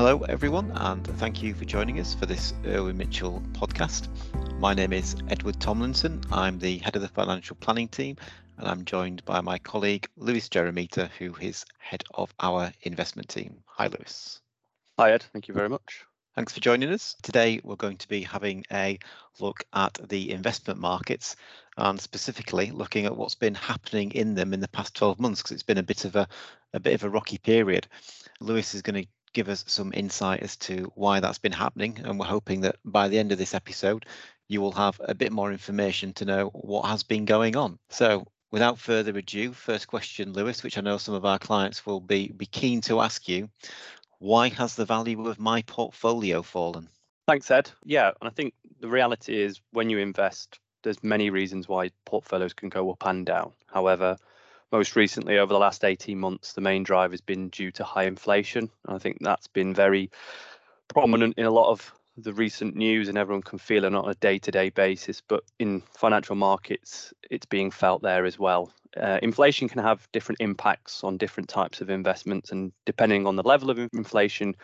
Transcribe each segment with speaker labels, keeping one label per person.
Speaker 1: Hello, everyone, and thank you for joining us for this Irwin Mitchell podcast. My name is Edward Tomlinson. I'm the head of the financial planning team, and I'm joined by my colleague Lewis Giaramita, who is head of our investment team. Hi, Lewis.
Speaker 2: Hi, Ed. Thank you very much.
Speaker 1: Thanks for joining us. Today, we're going to be having a look at the investment markets and specifically looking at what's been happening in them in the past 12 months because it's been a bit of a, a bit of a rocky period. Lewis is going to give us some insight as to why that's been happening and we're hoping that by the end of this episode you will have a bit more information to know what has been going on. So without further ado, first question, Lewis, which I know some of our clients will be, be keen to ask you, why has the value of my portfolio fallen?
Speaker 2: Thanks, Ed. Yeah, and I think the reality is when you invest, there's many reasons why portfolios can go up and down. However, most recently over the last 18 months, the main drive has been due to high inflation. And I think that's been very prominent in a lot of the recent news and everyone can feel it on a day-to-day basis but in financial markets it's being felt there as well uh, inflation can have different impacts on different types of investments, and depending on the level of inflation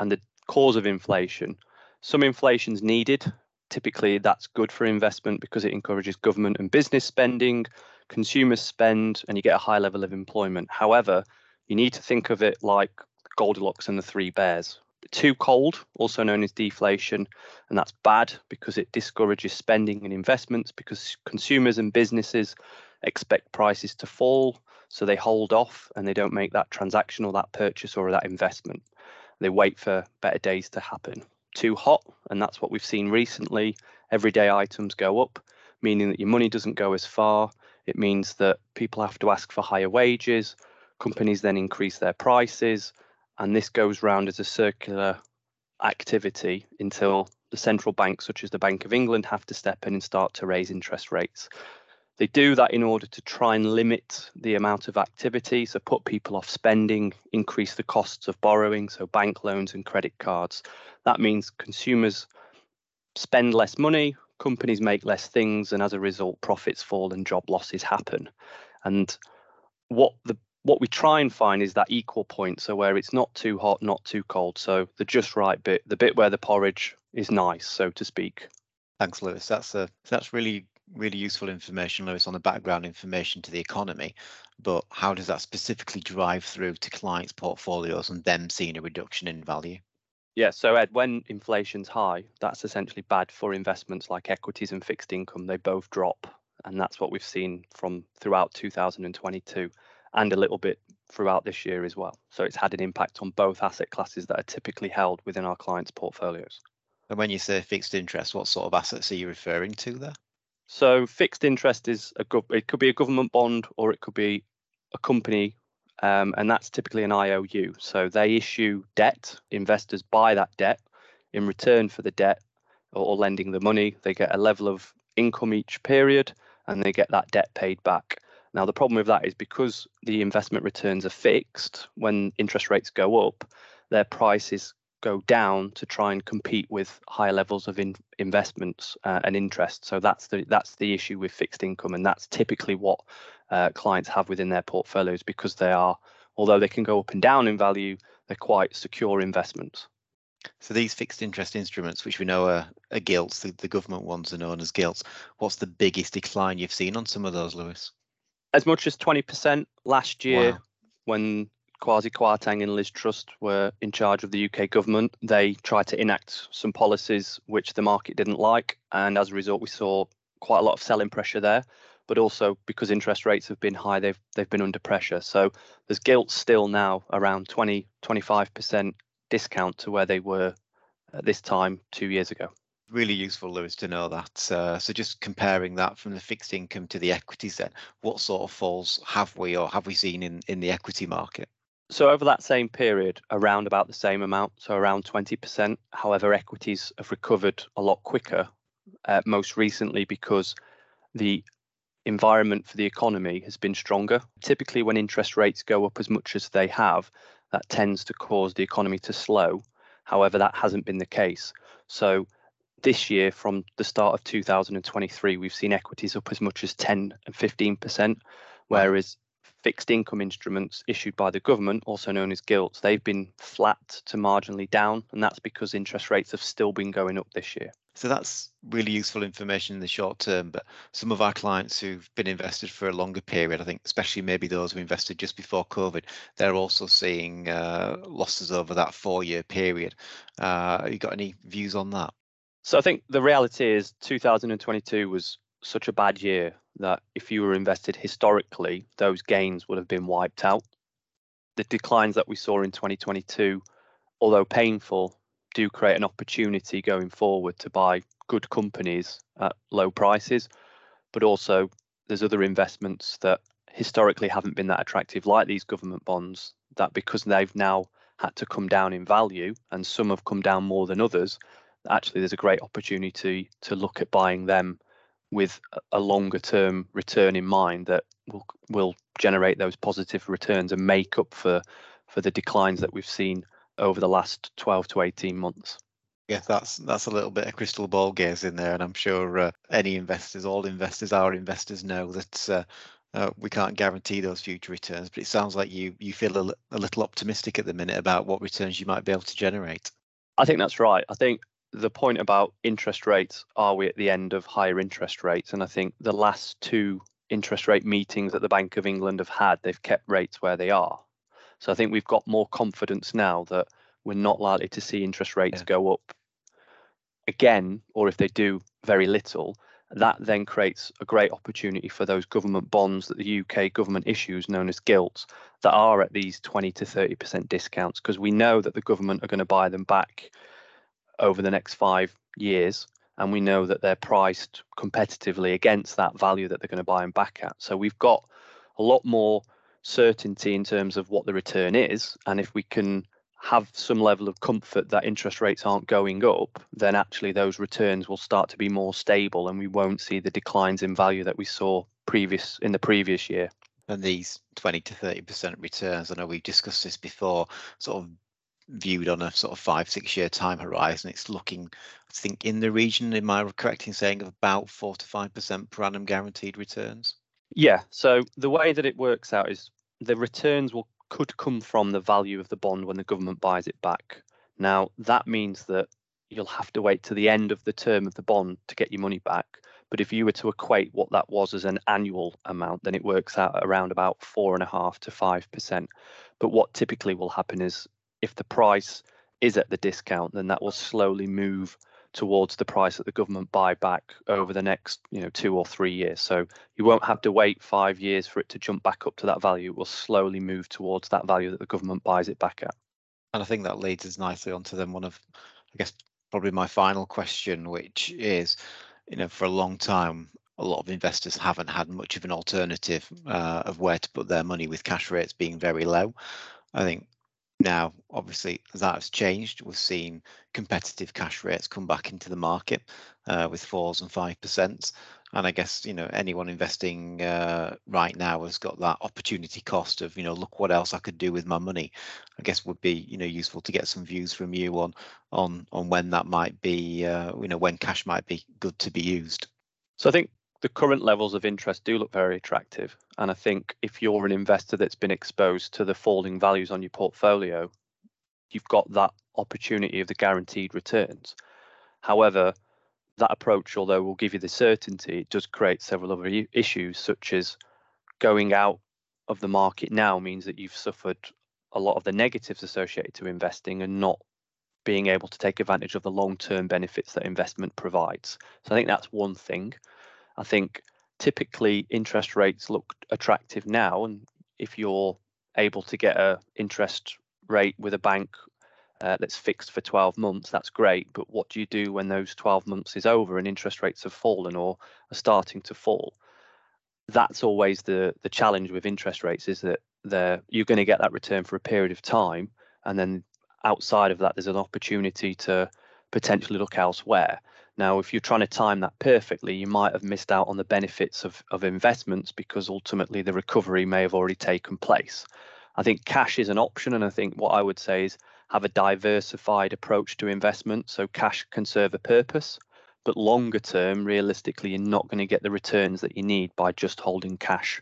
Speaker 2: and the cause of inflation, some inflation is needed. Typically, that's good for investment because it encourages government and business spending, consumers spend, and you get a high level of employment. However, you need to think of it like Goldilocks and the Three Bears. Too cold, also known as deflation, and that's bad because it discourages spending and investments because consumers and businesses expect prices to fall, so they hold off and they don't make that transaction or that purchase or that investment. They wait for better days to happen. Too hot, and that's what we've seen recently. Everyday items go up, meaning that your money doesn't go as far. It means that people have to ask for higher wages. Companies then increase their prices, and this goes round as a circular activity until the central banks, such as the Bank of England, have to step in and start to raise interest rates. They do that in order to try and limit the amount of activity, so put people off spending, increase the costs of borrowing, so bank loans and credit cards. That means consumers spend less money, companies make less things, and as a result, profits fall and job losses happen. And what the what we try and find is that equal point, so where it's not too hot, not too cold, so the just right bit, the bit where the porridge is nice, so to speak.
Speaker 1: Thanks, Lewis. That's a that's really really useful information, Lewis, on the background information to the economy, but how does that specifically drive through to clients' portfolios and them seeing a reduction in value?
Speaker 2: Yeah, so Ed, when inflation's high, that's essentially bad for investments like equities and fixed income. They both drop, and that's what we've seen from throughout 2022 and a little bit throughout this year as well. So it's had an impact on both asset classes that are typically held within our clients' portfolios.
Speaker 1: And when you say fixed interest, what sort of assets are you referring to there?
Speaker 2: So fixed interest is a gov- it could be a government bond or it could be a company, um, and that's typically an IOU. So they issue debt. Investors buy that debt in return for the debt or, or lending the money. They get a level of income each period, and they get that debt paid back. Now the problem with that is because the investment returns are fixed. When interest rates go up, their prices go down to try and compete with higher levels of in, investments uh, and interest. So that's the that's the issue with fixed income, and that's typically what uh, clients have within their portfolios because they are, although they can go up and down in value, they're quite secure investments.
Speaker 1: So these fixed interest instruments, which we know are, are gilts, the, the government ones are known as gilts. What's the biggest decline you've seen on some of those, Lewis?
Speaker 2: As much as 20% last year wow. when Kwasi Kwarteng and Liz Truss were in charge of the UK government, they tried to enact some policies which the market didn't like. And as a result, we saw quite a lot of selling pressure there. But also because interest rates have been high, they've they've been under pressure. So there's gilt still now around 20, 25% discount to where they were at this time two years ago.
Speaker 1: Really useful, Lewis, to know that. Uh, so just comparing that from the fixed income to the equities, then, what sort of falls have we or have we seen in, in the equity market?
Speaker 2: So over that same period, around about the same amount, so around 20%. However, equities have recovered a lot quicker, uh, most recently because the environment for the economy has been stronger. Typically, when interest rates go up as much as they have, that tends to cause the economy to slow. However, that hasn't been the case. So this year, from the start of 2023, we've seen equities up as much as 10 and 15%, whereas fixed income instruments issued by the government, also known as gilts, they've been flat to marginally down, and that's because interest rates have still been going up this year.
Speaker 1: So that's really useful information in the short term. But some of our clients who've been invested for a longer period, I think, especially maybe those who invested just before COVID, they're also seeing uh, losses over that four-year period. Uh, you got any views on that?
Speaker 2: So I think the reality is 2022 was such a bad year that if you were invested historically, those gains would have been wiped out. The declines that we saw in 2022, although painful, do create an opportunity going forward to buy good companies at low prices. But also, there's other investments that historically haven't been that attractive, like these government bonds, that because they've now had to come down in value and some have come down more than others, actually there's a great opportunity to look at buying them with a longer term return in mind that will will generate those positive returns and make up for for the declines that we've seen over the last 12 to 18 months.
Speaker 1: Yeah, that's that's a little bit of crystal ball gaze in there, and I'm sure uh, any investors, all investors, our investors know that uh, uh, we can't guarantee those future returns. But it sounds like you you feel a, a little optimistic at the minute about what returns you might be able to generate.
Speaker 2: I think that's right. I think the point about interest rates are we at the end of higher interest rates? And I think the last two interest rate meetings that the Bank of England have had, they've kept rates where they are. So I think we've got more confidence now that we're not likely to see interest rates yeah. go up again, or if they do very little, that then creates a great opportunity for those government bonds that the UK government issues, known as gilts, that are at these 20 to 30% discounts, because we know that the government are going to buy them back over the next five years. And we know that they're priced competitively against that value that they're going to buy them back at. So we've got a lot more certainty in terms of what the return is. And if we can have some level of comfort that interest rates aren't going up, then actually those returns will start to be more stable and we won't see the declines in value that we saw previous in the previous year.
Speaker 1: And these 20 to 30% returns, I know we've discussed this before, sort of viewed on a sort of five, six year time horizon, it's looking, I think, in the region, am I correct in saying, of about four to 5% per annum guaranteed returns?
Speaker 2: Yeah. So the way that it works out is the returns will could come from the value of the bond when the government buys it back. Now, that means that you'll have to wait to the end of the term of the bond to get your money back. But if you were to equate what that was as an annual amount, then it works out around about four and a half to five percent. But what typically will happen is if the price is at the discount, then that will slowly move towards the price that the government buy back over the next you know two or three years. So you won't have to wait five years for it to jump back up to that value. It will slowly move towards that value that the government buys it back at.
Speaker 1: And i think that leads us nicely onto then one of i guess probably my final question which is you know for a long time a lot of investors haven't had much of an alternative uh, of where to put their money with cash rates being very low. I think now, obviously, that has changed. We've seen competitive cash rates come back into the market uh, with fours and five percent. And I guess you know anyone investing uh, right now has got that opportunity cost of you know look what else I could do with my money. I guess would be you know useful to get some views from you on on on when that might be uh, you know when cash might be good to be used.
Speaker 2: So I think the current levels of interest do look very attractive. And I think if you're an investor that's been exposed to the falling values on your portfolio, you've got that opportunity of the guaranteed returns. However, that approach, although will give you the certainty, it does create several other issues, such as going out of the market now means that you've suffered a lot of the negatives associated to investing and not being able to take advantage of the long term benefits that investment provides. So I think that's one thing. I think typically interest rates look attractive now, and if you're able to get a interest rate with a bank uh, that's fixed for 12 months, that's great. But what do you do when those 12 months is over and interest rates have fallen or are starting to fall? That's always the the challenge with interest rates is that they're, you're going to get that return for a period of time, and then outside of that, there's an opportunity to potentially look elsewhere. Now, if you're trying to time that perfectly, you might have missed out on the benefits of, of investments because ultimately the recovery may have already taken place. I think cash is an option, and I think what I would say is have a diversified approach to investment. So cash can serve a purpose, but longer term, realistically, you're not going to get the returns that you need by just holding cash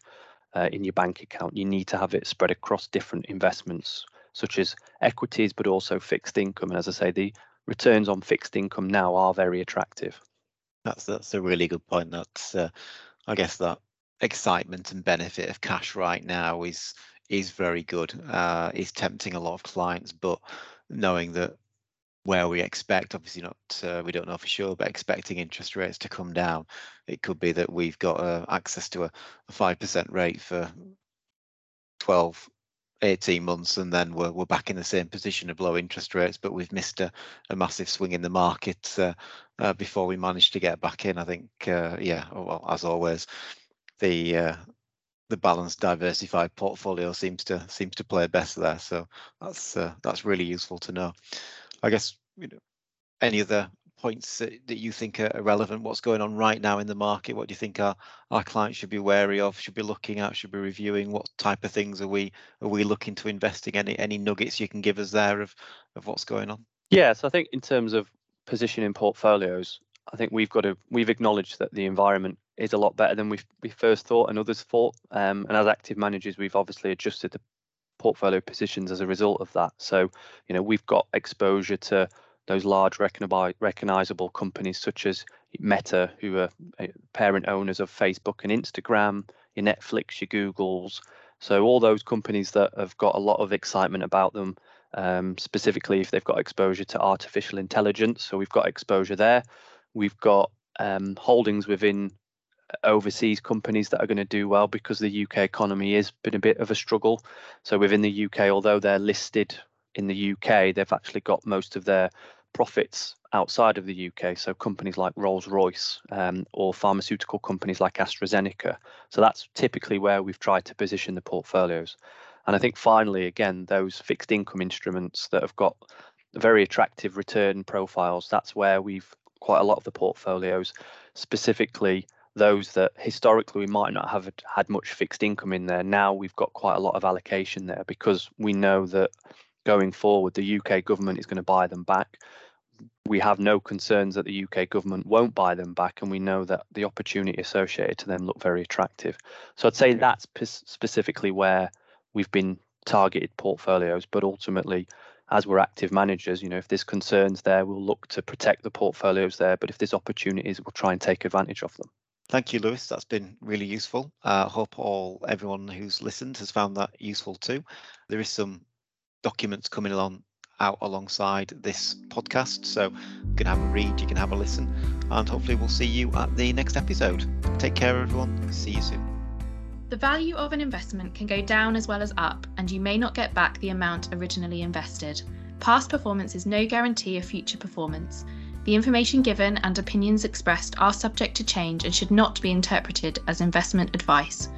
Speaker 2: uh, in your bank account. You need to have it spread across different investments, such as equities, but also fixed income. And as I say, the returns on fixed income now are very attractive.
Speaker 1: That's that's a really good point. That's uh, I guess that excitement and benefit of cash right now is is very good. Uh, is tempting a lot of clients, but knowing that where we expect, obviously not, uh, we don't know for sure, but expecting interest rates to come down, it could be that we've got uh, access to a, a 5% rate for 12, 18 months, and then we're, we're back in the same position of low interest rates, but we've missed a, a massive swing in the market uh, uh, before we managed to get back in. I think, uh, yeah, well, as always, the uh, the balanced, diversified portfolio seems to seems to play best there. So that's uh, that's really useful to know. I guess you know any other points that, that you think are relevant. What's going on right now in the market? What do you think our our clients should be wary of? Should be looking at? Should be reviewing? What type of things are we are we looking to invest in? Any any nuggets you can give us there of of what's going on?
Speaker 2: Yeah, so I think in terms of positioning portfolios, I think we've got to we've acknowledged that the environment is a lot better than we we first thought and others thought. Um, and as active managers, we've obviously adjusted the portfolio positions as a result of that. So, you know, we've got exposure to those large recognizable companies such as Meta, who are uh, parent owners of Facebook and Instagram, your Netflix, your Googles. So all those companies that have got a lot of excitement about them, um, specifically if they've got exposure to artificial intelligence. So we've got exposure there. We've got um, holdings within overseas companies that are going to do well because the UK economy has been a bit of a struggle. So within the UK, although they're listed in the UK, they've actually got most of their profits outside of the UK. So companies like Rolls Royce um, or pharmaceutical companies like AstraZeneca. So that's typically where we've tried to position the portfolios. And I think finally, again, those fixed income instruments that have got very attractive return profiles, that's where we've quite a lot of the portfolios, specifically those that historically we might not have had much fixed income in there. Now we've got quite a lot of allocation there because we know that going forward, the UK government is going to buy them back. We have no concerns that the UK government won't buy them back, and we know that the opportunity associated to them look very attractive. So I'd say that's specifically where we've been targeted portfolios, but ultimately, as we're active managers, you know, if there's concerns there, we'll look to protect the portfolios there. But if there's opportunities, we'll try and take advantage of them.
Speaker 1: Thank you, Lewis. That's been really useful. I uh, hope all everyone who's listened has found that useful too. There is some documents coming along out alongside this podcast, so you can have a read, you can have a listen, and hopefully we'll see you at the next episode. Take care, everyone. See you soon.
Speaker 3: The value of an investment can go down as well as up, and you may not get back the amount originally invested. Past performance is no guarantee of future performance. The information given and opinions expressed are subject to change and should not be interpreted as investment advice.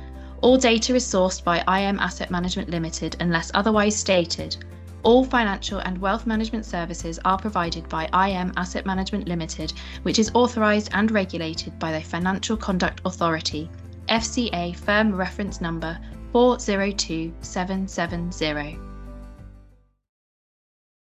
Speaker 3: All data is sourced by IM Asset Management Limited unless otherwise stated. All financial and wealth management services are provided by IM Asset Management Limited, which is authorised and regulated by the Financial Conduct Authority, FCA Firm Reference Number 402770.